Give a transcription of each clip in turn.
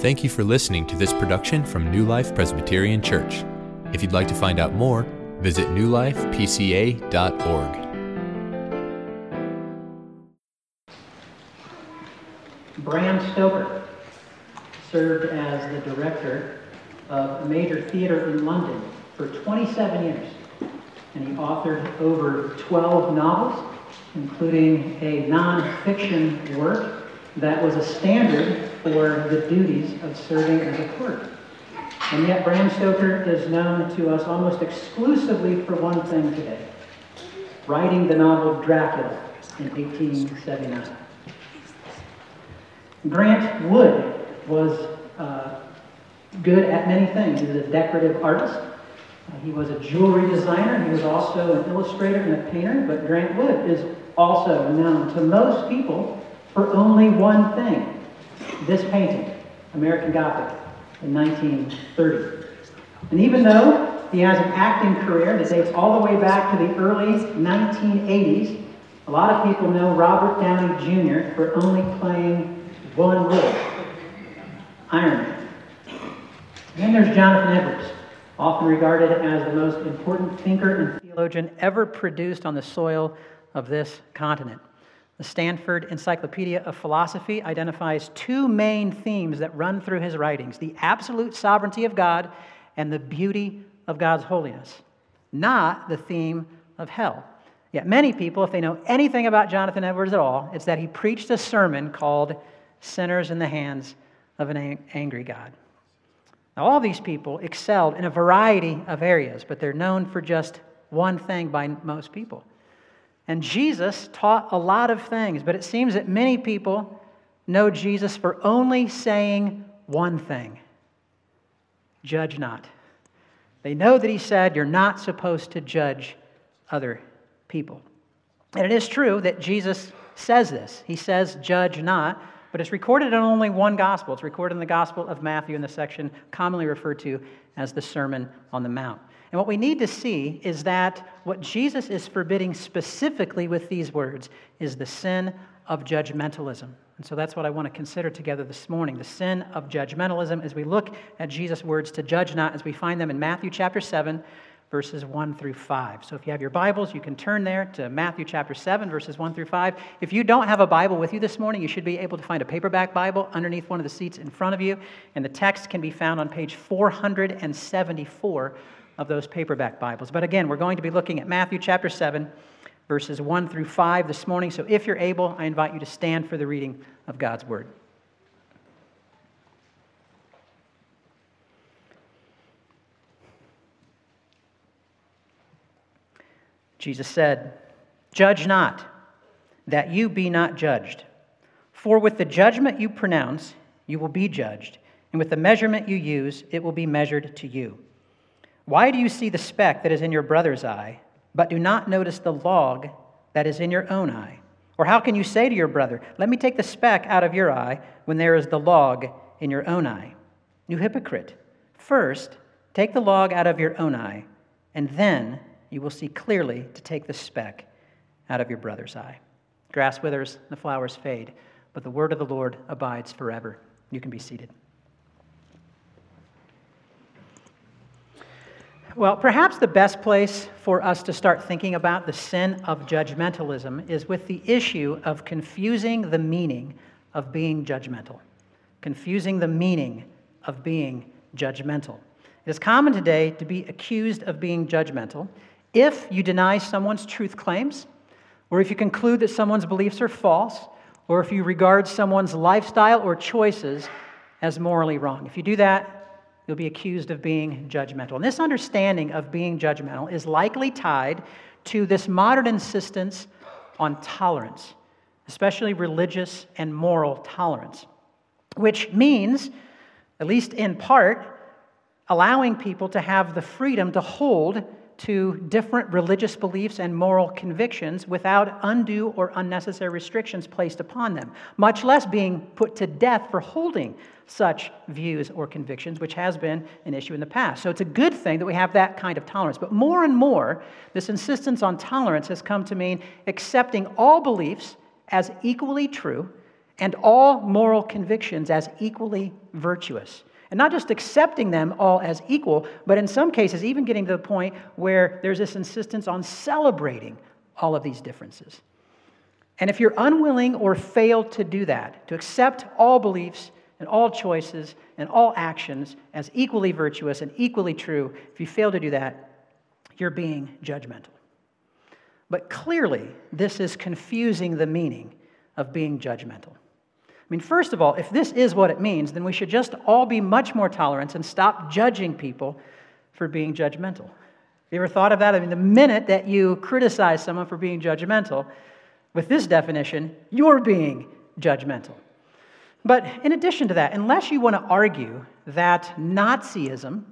Thank you for listening to this production from New Life Presbyterian Church. If you'd like to find out more, visit newlifepca.org. Bram Stoker served as the director of a major theater in London for 27 years. And he authored over 12 novels, including a non-fiction work that was a standard for the duties of serving as a clerk. And yet Bram Stoker is known to us almost exclusively for one thing today, writing the novel Dracula in 1879. Grant Wood was uh, good at many things. He was a decorative artist. He was a jewelry designer. He was also an illustrator and a painter. But Grant Wood is also known to most people for only one thing this painting, American Gothic, in 1930. And even though he has an acting career that dates all the way back to the early 1980s, a lot of people know Robert Downey Jr. for only playing one role Iron Man. then there's Jonathan Edwards, often regarded as the most important thinker and theologian ever produced on the soil of this continent. The Stanford Encyclopedia of Philosophy identifies two main themes that run through his writings the absolute sovereignty of God and the beauty of God's holiness, not the theme of hell. Yet many people, if they know anything about Jonathan Edwards at all, it's that he preached a sermon called Sinners in the Hands of an Angry God. Now, all these people excelled in a variety of areas, but they're known for just one thing by most people and Jesus taught a lot of things, but it seems that many people know Jesus for only saying one thing judge not. They know that he said you're not supposed to judge other people. And it is true that Jesus says this. He says, judge not, but it's recorded in only one gospel. It's recorded in the Gospel of Matthew in the section commonly referred to as the Sermon on the Mount. And what we need to see is that what Jesus is forbidding specifically with these words is the sin of judgmentalism. And so that's what I want to consider together this morning the sin of judgmentalism as we look at Jesus' words to judge not, as we find them in Matthew chapter 7, verses 1 through 5. So if you have your Bibles, you can turn there to Matthew chapter 7, verses 1 through 5. If you don't have a Bible with you this morning, you should be able to find a paperback Bible underneath one of the seats in front of you. And the text can be found on page 474 of those paperback Bibles. But again, we're going to be looking at Matthew chapter 7, verses 1 through 5 this morning. So if you're able, I invite you to stand for the reading of God's Word. Jesus said, Judge not, that you be not judged. For with the judgment you pronounce, you will be judged, and with the measurement you use, it will be measured to you. Why do you see the speck that is in your brother's eye, but do not notice the log that is in your own eye? Or how can you say to your brother, Let me take the speck out of your eye, when there is the log in your own eye? You hypocrite, first take the log out of your own eye, and then you will see clearly to take the speck out of your brother's eye. Grass withers, the flowers fade, but the word of the Lord abides forever. You can be seated. Well, perhaps the best place for us to start thinking about the sin of judgmentalism is with the issue of confusing the meaning of being judgmental. Confusing the meaning of being judgmental. It is common today to be accused of being judgmental if you deny someone's truth claims, or if you conclude that someone's beliefs are false, or if you regard someone's lifestyle or choices as morally wrong. If you do that, you'll be accused of being judgmental. And this understanding of being judgmental is likely tied to this modern insistence on tolerance, especially religious and moral tolerance, which means, at least in part, allowing people to have the freedom to hold to different religious beliefs and moral convictions without undue or unnecessary restrictions placed upon them, much less being put to death for holding such views or convictions, which has been an issue in the past. So it's a good thing that we have that kind of tolerance. But more and more, this insistence on tolerance has come to mean accepting all beliefs as equally true and all moral convictions as equally virtuous. And not just accepting them all as equal, but in some cases, even getting to the point where there's this insistence on celebrating all of these differences. And if you're unwilling or fail to do that, to accept all beliefs and all choices and all actions as equally virtuous and equally true, if you fail to do that, you're being judgmental. But clearly, this is confusing the meaning of being judgmental. I mean, first of all, if this is what it means, then we should just all be much more tolerant and stop judging people for being judgmental. Have you ever thought of that? I mean, the minute that you criticize someone for being judgmental, with this definition, you're being judgmental. But in addition to that, unless you want to argue that Nazism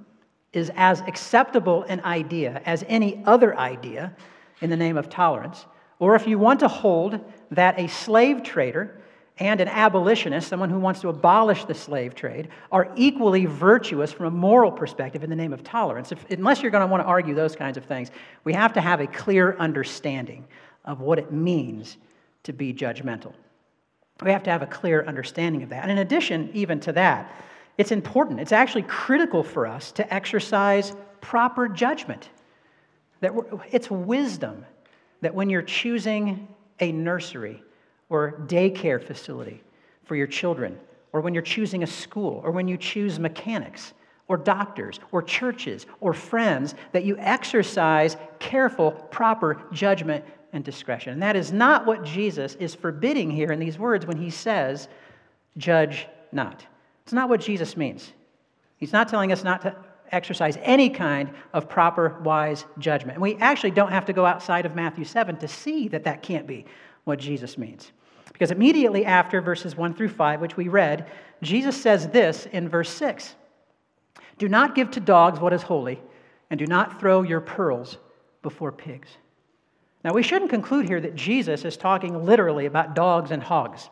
is as acceptable an idea as any other idea in the name of tolerance, or if you want to hold that a slave trader and an abolitionist, someone who wants to abolish the slave trade, are equally virtuous from a moral perspective in the name of tolerance. If, unless you're going to want to argue those kinds of things, we have to have a clear understanding of what it means to be judgmental. We have to have a clear understanding of that. And in addition, even to that, it's important, it's actually critical for us to exercise proper judgment. That it's wisdom that when you're choosing a nursery, or daycare facility for your children, or when you're choosing a school, or when you choose mechanics, or doctors, or churches, or friends, that you exercise careful, proper judgment and discretion. And that is not what Jesus is forbidding here in these words when he says, judge not. It's not what Jesus means. He's not telling us not to exercise any kind of proper, wise judgment. And we actually don't have to go outside of Matthew 7 to see that that can't be what Jesus means. Because immediately after verses 1 through 5, which we read, Jesus says this in verse 6 Do not give to dogs what is holy, and do not throw your pearls before pigs. Now, we shouldn't conclude here that Jesus is talking literally about dogs and hogs.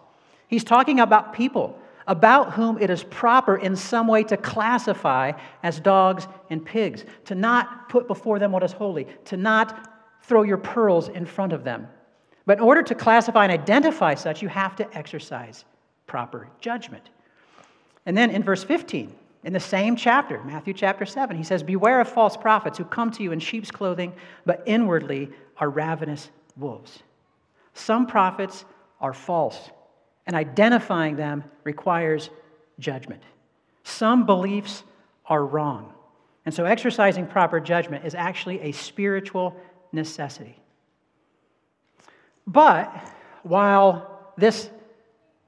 He's talking about people about whom it is proper in some way to classify as dogs and pigs, to not put before them what is holy, to not throw your pearls in front of them. But in order to classify and identify such, you have to exercise proper judgment. And then in verse 15, in the same chapter, Matthew chapter 7, he says, Beware of false prophets who come to you in sheep's clothing, but inwardly are ravenous wolves. Some prophets are false, and identifying them requires judgment. Some beliefs are wrong. And so exercising proper judgment is actually a spiritual necessity. But while this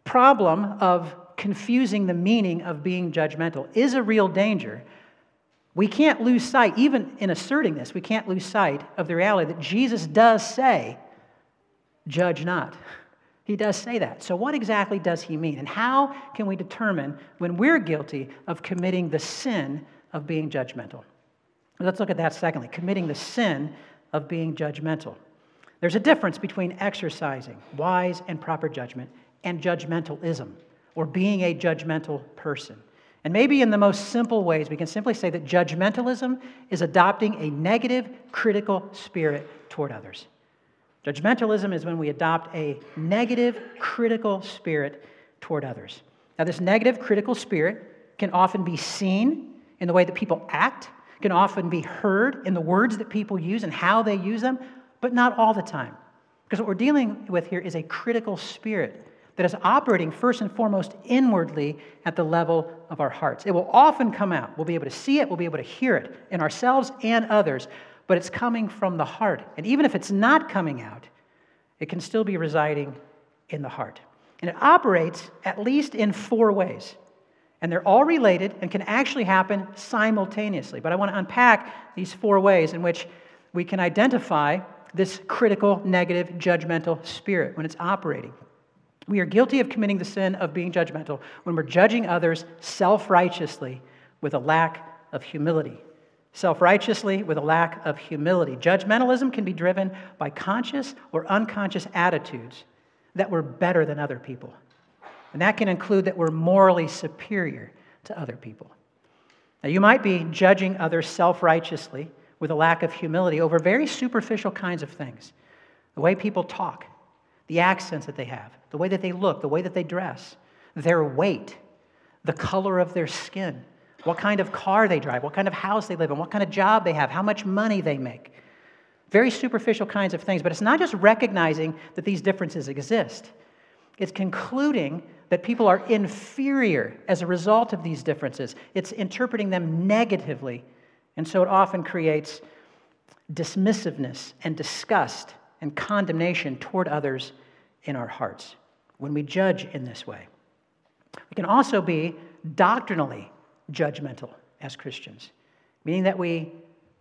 problem of confusing the meaning of being judgmental is a real danger, we can't lose sight, even in asserting this, we can't lose sight of the reality that Jesus does say, judge not. He does say that. So, what exactly does he mean? And how can we determine when we're guilty of committing the sin of being judgmental? Let's look at that secondly committing the sin of being judgmental. There's a difference between exercising wise and proper judgment and judgmentalism, or being a judgmental person. And maybe in the most simple ways, we can simply say that judgmentalism is adopting a negative, critical spirit toward others. Judgmentalism is when we adopt a negative, critical spirit toward others. Now, this negative, critical spirit can often be seen in the way that people act, can often be heard in the words that people use and how they use them, but not all the time. Because what we're dealing with here is a critical spirit that is operating first and foremost inwardly at the level of our hearts. It will often come out. We'll be able to see it, we'll be able to hear it in ourselves and others, but it's coming from the heart. And even if it's not coming out, it can still be residing in the heart. And it operates at least in four ways. And they're all related and can actually happen simultaneously. But I want to unpack these four ways in which we can identify this critical, negative, judgmental spirit when it's operating. We are guilty of committing the sin of being judgmental when we're judging others self righteously with a lack of humility. Self righteously with a lack of humility. Judgmentalism can be driven by conscious or unconscious attitudes that we're better than other people. And that can include that we're morally superior to other people. Now, you might be judging others self righteously with a lack of humility over very superficial kinds of things the way people talk, the accents that they have, the way that they look, the way that they dress, their weight, the color of their skin, what kind of car they drive, what kind of house they live in, what kind of job they have, how much money they make. Very superficial kinds of things, but it's not just recognizing that these differences exist. It's concluding that people are inferior as a result of these differences. It's interpreting them negatively. And so it often creates dismissiveness and disgust and condemnation toward others in our hearts when we judge in this way. We can also be doctrinally judgmental as Christians, meaning that we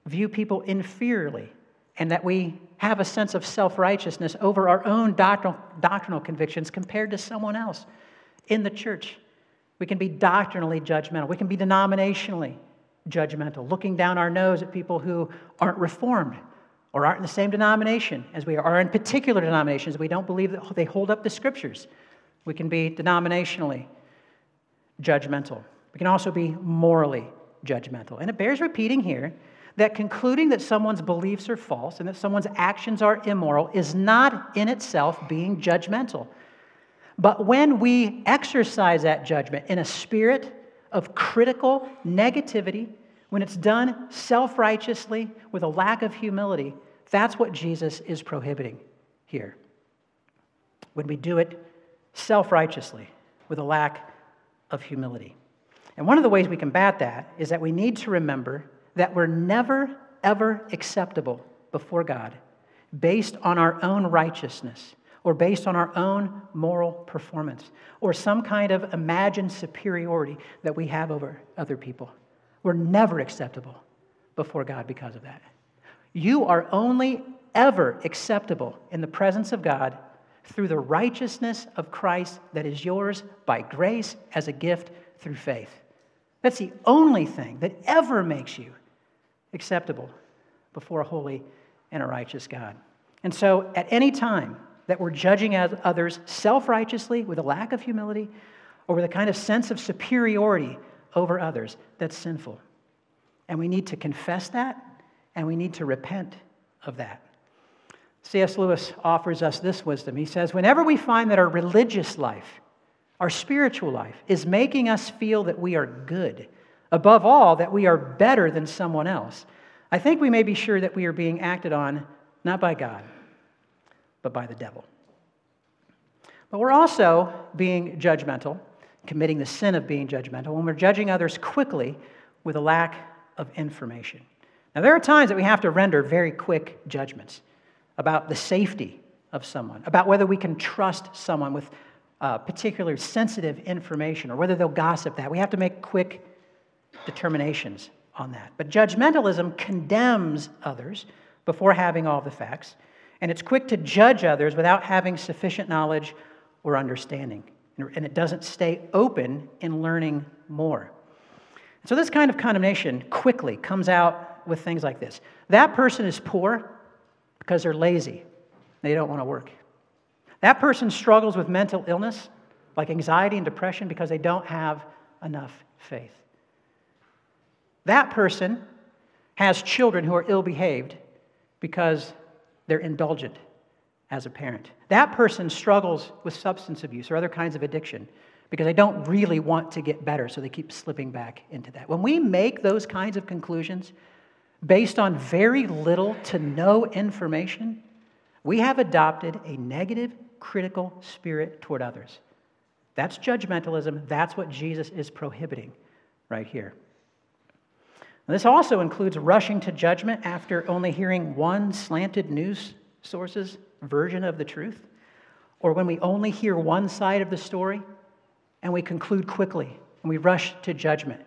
view people inferiorly and that we have a sense of self righteousness over our own doctrinal, doctrinal convictions compared to someone else in the church. We can be doctrinally judgmental. We can be denominationally judgmental, looking down our nose at people who aren't reformed or aren't in the same denomination as we are, or in particular denominations. We don't believe that they hold up the scriptures. We can be denominationally judgmental. We can also be morally judgmental. And it bears repeating here that concluding that someone's beliefs are false and that someone's actions are immoral is not in itself being judgmental. But when we exercise that judgment in a spirit of critical negativity, when it's done self righteously with a lack of humility, that's what Jesus is prohibiting here. When we do it self righteously with a lack of humility. And one of the ways we combat that is that we need to remember that we're never, ever acceptable before God based on our own righteousness or based on our own moral performance or some kind of imagined superiority that we have over other people. We're never acceptable before God because of that. You are only ever acceptable in the presence of God through the righteousness of Christ that is yours by grace as a gift through faith. That's the only thing that ever makes you acceptable before a holy and a righteous God. And so, at any time that we're judging others self righteously with a lack of humility or with a kind of sense of superiority over others, that's sinful. And we need to confess that and we need to repent of that. C.S. Lewis offers us this wisdom. He says, Whenever we find that our religious life, our spiritual life, is making us feel that we are good, above all, that we are better than someone else, I think we may be sure that we are being acted on not by God, but by the devil. But we're also being judgmental, committing the sin of being judgmental, when we're judging others quickly with a lack of information. Now, there are times that we have to render very quick judgments about the safety of someone, about whether we can trust someone with uh, particular sensitive information or whether they'll gossip that. We have to make quick determinations on that. But judgmentalism condemns others before having all the facts, and it's quick to judge others without having sufficient knowledge or understanding. And it doesn't stay open in learning more. So, this kind of condemnation quickly comes out with things like this That person is poor because they're lazy, they don't want to work. That person struggles with mental illness, like anxiety and depression, because they don't have enough faith. That person has children who are ill behaved because they're indulgent as a parent. That person struggles with substance abuse or other kinds of addiction because they don't really want to get better, so they keep slipping back into that. When we make those kinds of conclusions based on very little to no information, we have adopted a negative, critical spirit toward others. That's judgmentalism. That's what Jesus is prohibiting right here. this also includes rushing to judgment after only hearing one slanted news source's version of the truth, or when we only hear one side of the story and we conclude quickly and we rush to judgment.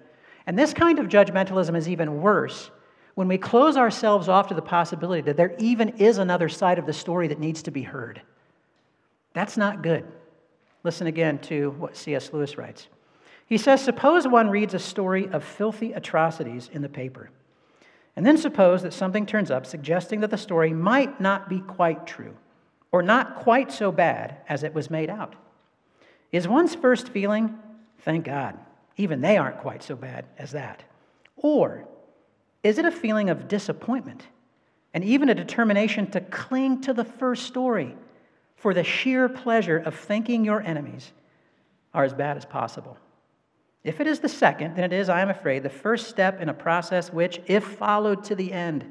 And this kind of judgmentalism is even worse when we close ourselves off to the possibility that there even is another side of the story that needs to be heard. That's not good. Listen again to what C.S. Lewis writes. He says, Suppose one reads a story of filthy atrocities in the paper, and then suppose that something turns up suggesting that the story might not be quite true, or not quite so bad as it was made out. Is one's first feeling, thank God, even they aren't quite so bad as that? Or is it a feeling of disappointment and even a determination to cling to the first story? for the sheer pleasure of thinking your enemies are as bad as possible. If it is the second, then it is, I am afraid, the first step in a process which, if followed to the end,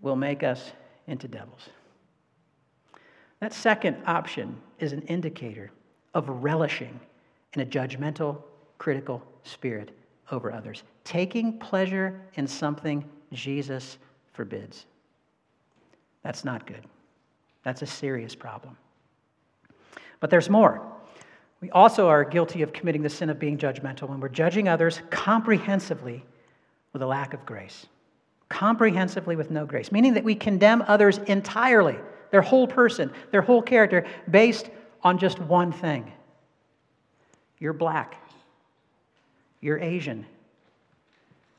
will make us into devils. That second option is an indicator of relishing in a judgmental, critical spirit over others, taking pleasure in something Jesus forbids. That's not good. That's a serious problem. But there's more. We also are guilty of committing the sin of being judgmental when we're judging others comprehensively with a lack of grace. Comprehensively with no grace, meaning that we condemn others entirely, their whole person, their whole character, based on just one thing. You're black. You're Asian.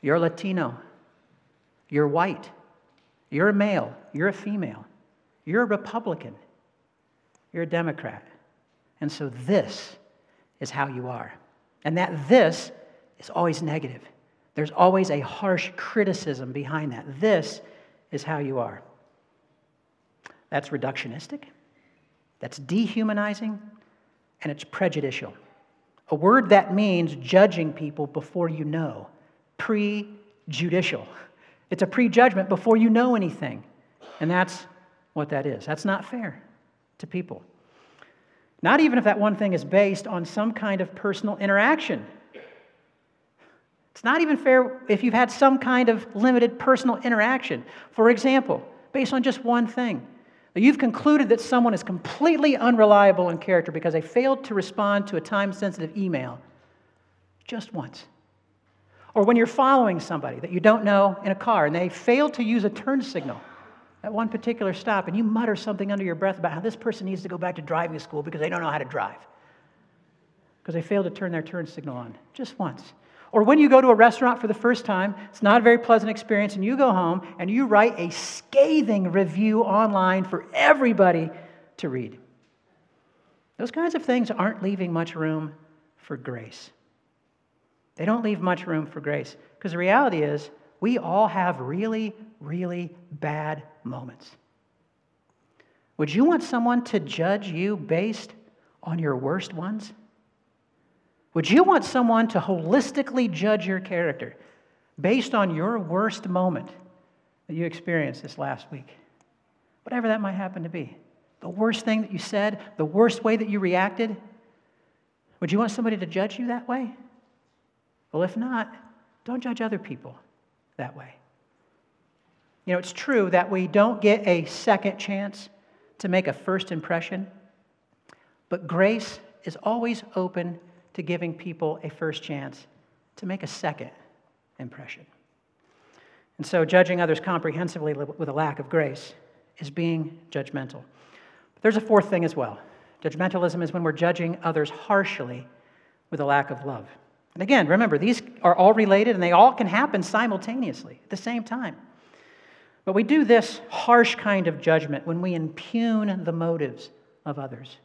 You're Latino. You're white. You're a male. You're a female. You're a Republican. You're a Democrat. And so this is how you are. And that this is always negative. There's always a harsh criticism behind that. This is how you are. That's reductionistic, that's dehumanizing, and it's prejudicial. A word that means judging people before you know, prejudicial. It's a prejudgment before you know anything. And that's what that is. That's not fair to people. Not even if that one thing is based on some kind of personal interaction. It's not even fair if you've had some kind of limited personal interaction. For example, based on just one thing. You've concluded that someone is completely unreliable in character because they failed to respond to a time sensitive email just once. Or when you're following somebody that you don't know in a car and they fail to use a turn signal at one particular stop and you mutter something under your breath about how this person needs to go back to driving school because they don't know how to drive because they failed to turn their turn signal on just once. Or when you go to a restaurant for the first time, it's not a very pleasant experience, and you go home and you write a scathing review online for everybody to read. Those kinds of things aren't leaving much room for grace. They don't leave much room for grace because the reality is we all have really, really bad moments. Would you want someone to judge you based on your worst ones? Would you want someone to holistically judge your character based on your worst moment that you experienced this last week? Whatever that might happen to be. The worst thing that you said, the worst way that you reacted. Would you want somebody to judge you that way? Well, if not, don't judge other people that way. You know, it's true that we don't get a second chance to make a first impression, but grace is always open to giving people a first chance to make a second impression. And so, judging others comprehensively with a lack of grace is being judgmental. But there's a fourth thing as well. Judgmentalism is when we're judging others harshly with a lack of love. And again, remember, these are all related and they all can happen simultaneously at the same time. But we do this harsh kind of judgment when we impugn the motives of others.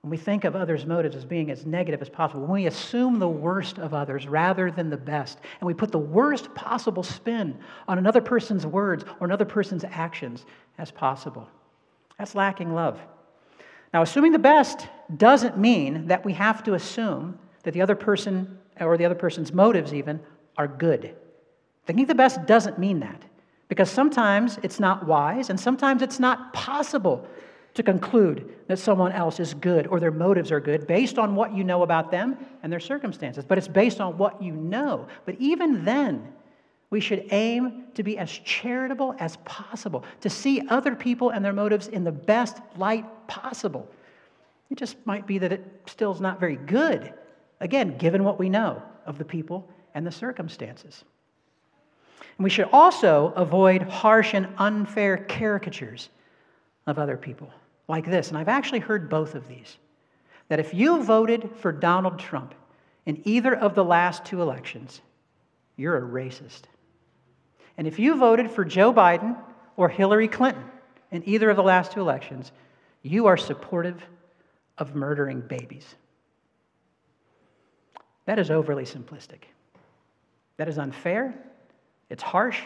When we think of others' motives as being as negative as possible, when we assume the worst of others rather than the best, and we put the worst possible spin on another person's words or another person's actions as possible, that's lacking love. Now, assuming the best doesn't mean that we have to assume that the other person or the other person's motives, even, are good. Thinking the best doesn't mean that because sometimes it's not wise and sometimes it's not possible to conclude that someone else is good or their motives are good based on what you know about them and their circumstances, but it's based on what you know. But even then, we should aim to be as charitable as possible, to see other people and their motives in the best light possible. It just might be that it still is not very good, again, given what we know of the people and the circumstances. And we should also avoid harsh and unfair caricatures of other people like this, and I've actually heard both of these that if you voted for Donald Trump in either of the last two elections, you're a racist. And if you voted for Joe Biden or Hillary Clinton in either of the last two elections, you are supportive of murdering babies. That is overly simplistic. That is unfair, it's harsh,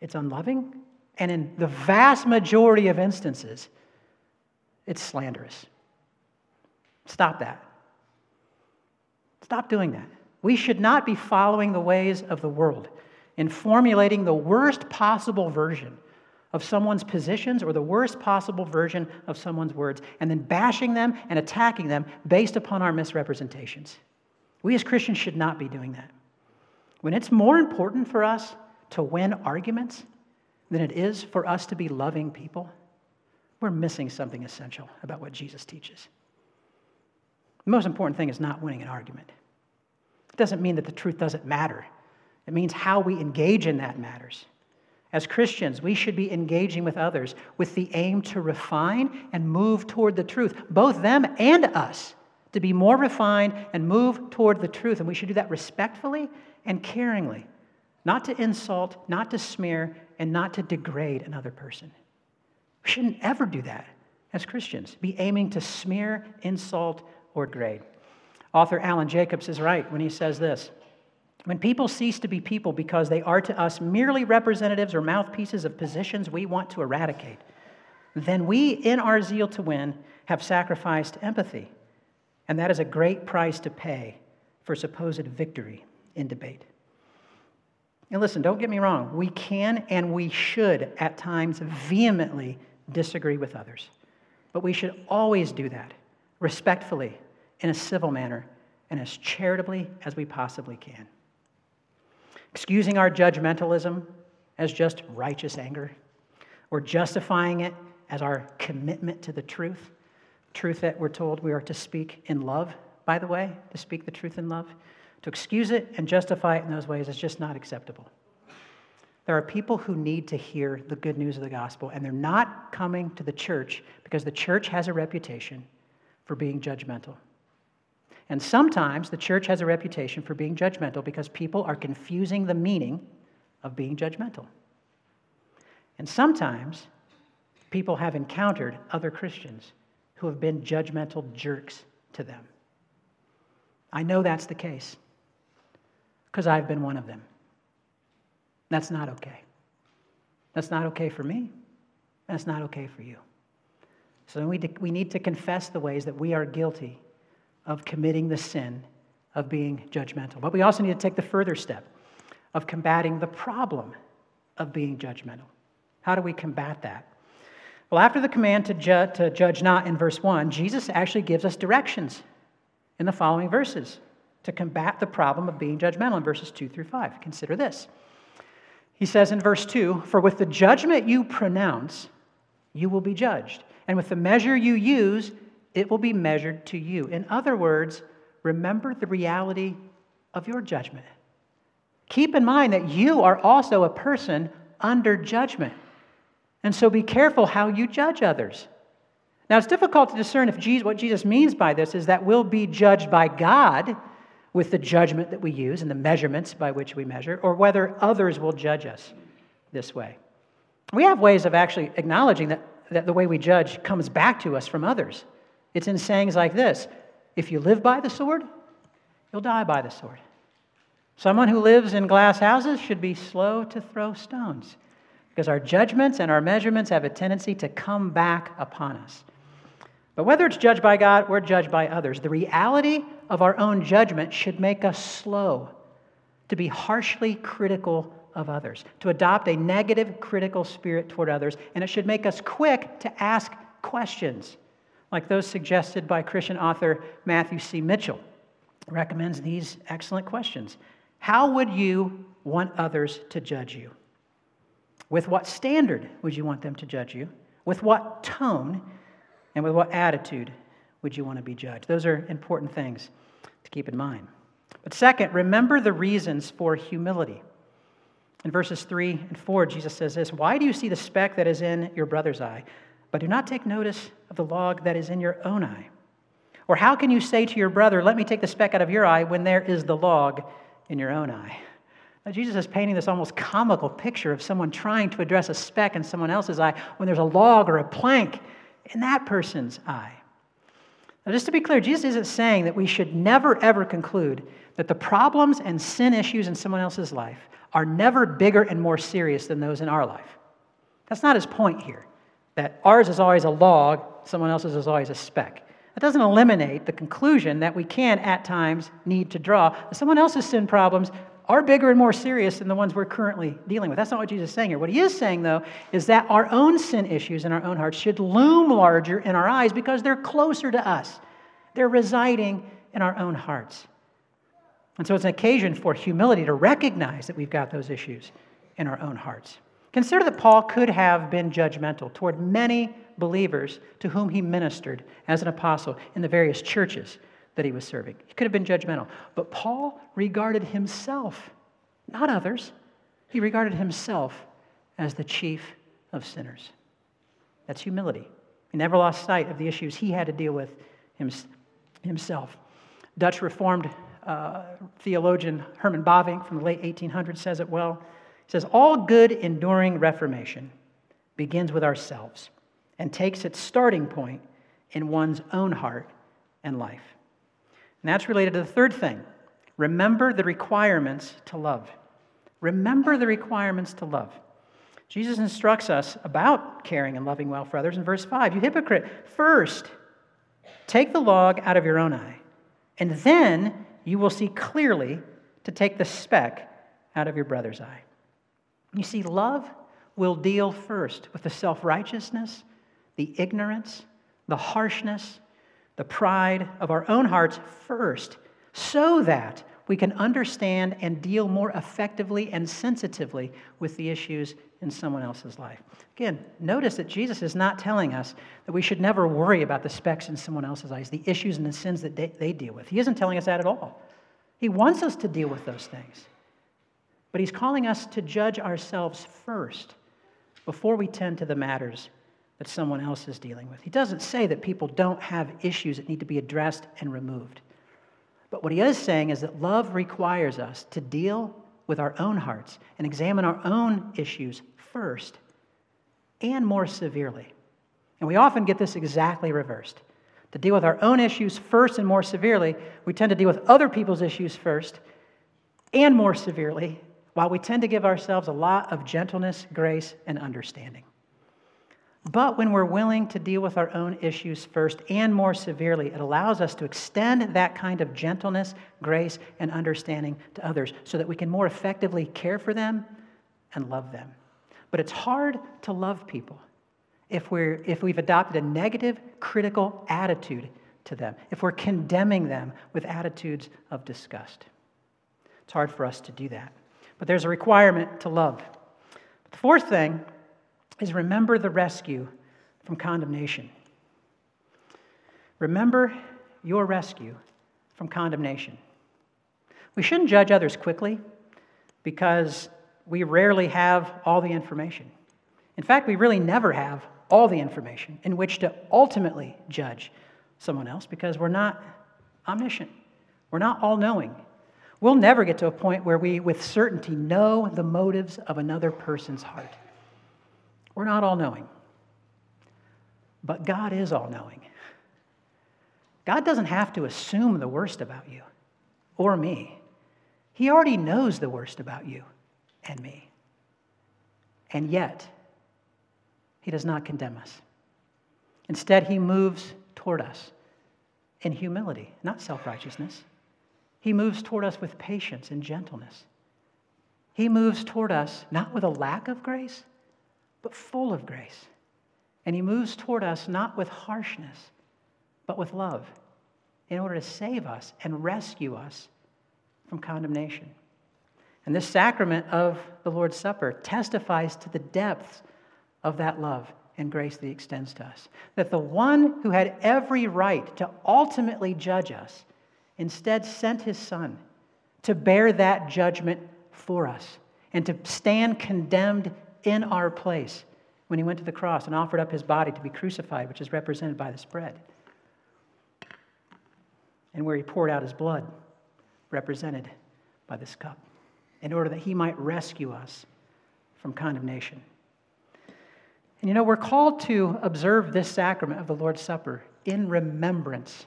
it's unloving, and in the vast majority of instances, It's slanderous. Stop that. Stop doing that. We should not be following the ways of the world in formulating the worst possible version of someone's positions or the worst possible version of someone's words and then bashing them and attacking them based upon our misrepresentations. We as Christians should not be doing that. When it's more important for us to win arguments than it is for us to be loving people, we're missing something essential about what Jesus teaches. The most important thing is not winning an argument. It doesn't mean that the truth doesn't matter, it means how we engage in that matters. As Christians, we should be engaging with others with the aim to refine and move toward the truth, both them and us, to be more refined and move toward the truth. And we should do that respectfully and caringly, not to insult, not to smear, and not to degrade another person. We shouldn't ever do that as Christians, be aiming to smear, insult, or degrade. Author Alan Jacobs is right when he says this when people cease to be people because they are to us merely representatives or mouthpieces of positions we want to eradicate, then we, in our zeal to win, have sacrificed empathy. And that is a great price to pay for supposed victory in debate. And listen, don't get me wrong. We can and we should at times vehemently disagree with others. But we should always do that respectfully, in a civil manner, and as charitably as we possibly can excusing our judgmentalism as just righteous anger, or justifying it as our commitment to the truth, truth that we're told we are to speak in love, by the way, to speak the truth in love. To excuse it and justify it in those ways is just not acceptable. There are people who need to hear the good news of the gospel, and they're not coming to the church because the church has a reputation for being judgmental. And sometimes the church has a reputation for being judgmental because people are confusing the meaning of being judgmental. And sometimes people have encountered other Christians who have been judgmental jerks to them. I know that's the case because I've been one of them. That's not okay. That's not okay for me. That's not okay for you. So we, we need to confess the ways that we are guilty of committing the sin of being judgmental. But we also need to take the further step of combating the problem of being judgmental. How do we combat that? Well, after the command to, ju- to judge not in verse 1, Jesus actually gives us directions in the following verses to combat the problem of being judgmental in verses 2 through 5. Consider this. He says in verse 2 For with the judgment you pronounce, you will be judged, and with the measure you use, it will be measured to you. In other words, remember the reality of your judgment. Keep in mind that you are also a person under judgment. And so be careful how you judge others. Now, it's difficult to discern if Jesus, what Jesus means by this is that we'll be judged by God with the judgment that we use and the measurements by which we measure, or whether others will judge us this way. We have ways of actually acknowledging that, that the way we judge comes back to us from others. It's in sayings like this If you live by the sword, you'll die by the sword. Someone who lives in glass houses should be slow to throw stones because our judgments and our measurements have a tendency to come back upon us. But whether it's judged by God or judged by others, the reality of our own judgment should make us slow to be harshly critical of others, to adopt a negative critical spirit toward others, and it should make us quick to ask questions like those suggested by Christian author Matthew C. Mitchell, recommends these excellent questions. How would you want others to judge you? With what standard would you want them to judge you? With what tone and with what attitude would you want to be judged? Those are important things to keep in mind. But second, remember the reasons for humility. In verses 3 and 4, Jesus says this Why do you see the speck that is in your brother's eye, but do not take notice of the log that is in your own eye. Or how can you say to your brother, Let me take the speck out of your eye, when there is the log in your own eye? Jesus is painting this almost comical picture of someone trying to address a speck in someone else's eye when there's a log or a plank in that person's eye. Now, just to be clear, Jesus isn't saying that we should never, ever conclude that the problems and sin issues in someone else's life are never bigger and more serious than those in our life. That's not his point here. that ours is always a log, someone else's is always a speck. That doesn't eliminate the conclusion that we can at times need to draw. That someone else's sin problems are bigger and more serious than the ones we're currently dealing with. That's not what Jesus is saying here. What he is saying, though, is that our own sin issues in our own hearts should loom larger in our eyes because they're closer to us. They're residing in our own hearts. And so it's an occasion for humility to recognize that we've got those issues in our own hearts. Consider that Paul could have been judgmental toward many believers to whom he ministered as an apostle in the various churches that he was serving. He could have been judgmental. But Paul regarded himself, not others, he regarded himself as the chief of sinners. That's humility. He never lost sight of the issues he had to deal with himself. Dutch Reformed uh, theologian Herman Bavinck from the late 1800s says it well. He says, All good, enduring reformation begins with ourselves and takes its starting point in one's own heart and life. And that's related to the third thing remember the requirements to love. Remember the requirements to love. Jesus instructs us about caring and loving well for others in verse 5. You hypocrite, first take the log out of your own eye, and then you will see clearly to take the speck out of your brother's eye. You see, love will deal first with the self righteousness, the ignorance, the harshness, the pride of our own hearts first, so that we can understand and deal more effectively and sensitively with the issues in someone else's life. Again, notice that Jesus is not telling us that we should never worry about the specks in someone else's eyes, the issues and the sins that they, they deal with. He isn't telling us that at all. He wants us to deal with those things. But He's calling us to judge ourselves first before we tend to the matters that someone else is dealing with. He doesn't say that people don't have issues that need to be addressed and removed. But what he is saying is that love requires us to deal with our own hearts and examine our own issues first and more severely. And we often get this exactly reversed. To deal with our own issues first and more severely, we tend to deal with other people's issues first and more severely, while we tend to give ourselves a lot of gentleness, grace, and understanding. But when we're willing to deal with our own issues first and more severely, it allows us to extend that kind of gentleness, grace, and understanding to others so that we can more effectively care for them and love them. But it's hard to love people if, we're, if we've adopted a negative, critical attitude to them, if we're condemning them with attitudes of disgust. It's hard for us to do that. But there's a requirement to love. The fourth thing is remember the rescue from condemnation. Remember your rescue from condemnation. We shouldn't judge others quickly because we rarely have all the information. In fact, we really never have all the information in which to ultimately judge someone else because we're not omniscient. We're not all knowing. We'll never get to a point where we, with certainty, know the motives of another person's heart. We're not all knowing, but God is all knowing. God doesn't have to assume the worst about you or me. He already knows the worst about you and me. And yet, He does not condemn us. Instead, He moves toward us in humility, not self righteousness. He moves toward us with patience and gentleness. He moves toward us not with a lack of grace, but full of grace. And he moves toward us not with harshness, but with love in order to save us and rescue us from condemnation. And this sacrament of the Lord's Supper testifies to the depths of that love and grace that he extends to us. That the one who had every right to ultimately judge us instead sent his son to bear that judgment for us and to stand condemned in our place when he went to the cross and offered up his body to be crucified, which is represented by this bread, and where he poured out his blood, represented by this cup, in order that he might rescue us from condemnation. And you know, we're called to observe this sacrament of the Lord's Supper in remembrance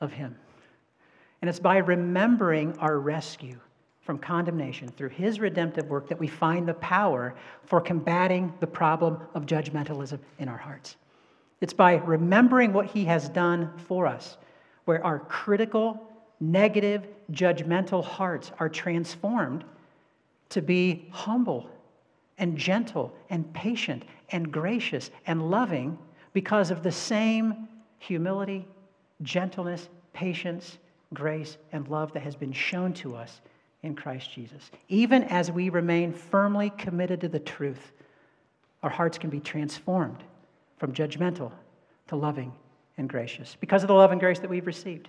of him. And it's by remembering our rescue from condemnation through his redemptive work that we find the power for combating the problem of judgmentalism in our hearts. It's by remembering what he has done for us, where our critical, negative, judgmental hearts are transformed to be humble and gentle and patient and gracious and loving because of the same humility, gentleness, patience, grace, and love that has been shown to us in Christ Jesus. Even as we remain firmly committed to the truth, our hearts can be transformed from judgmental to loving and gracious because of the love and grace that we've received.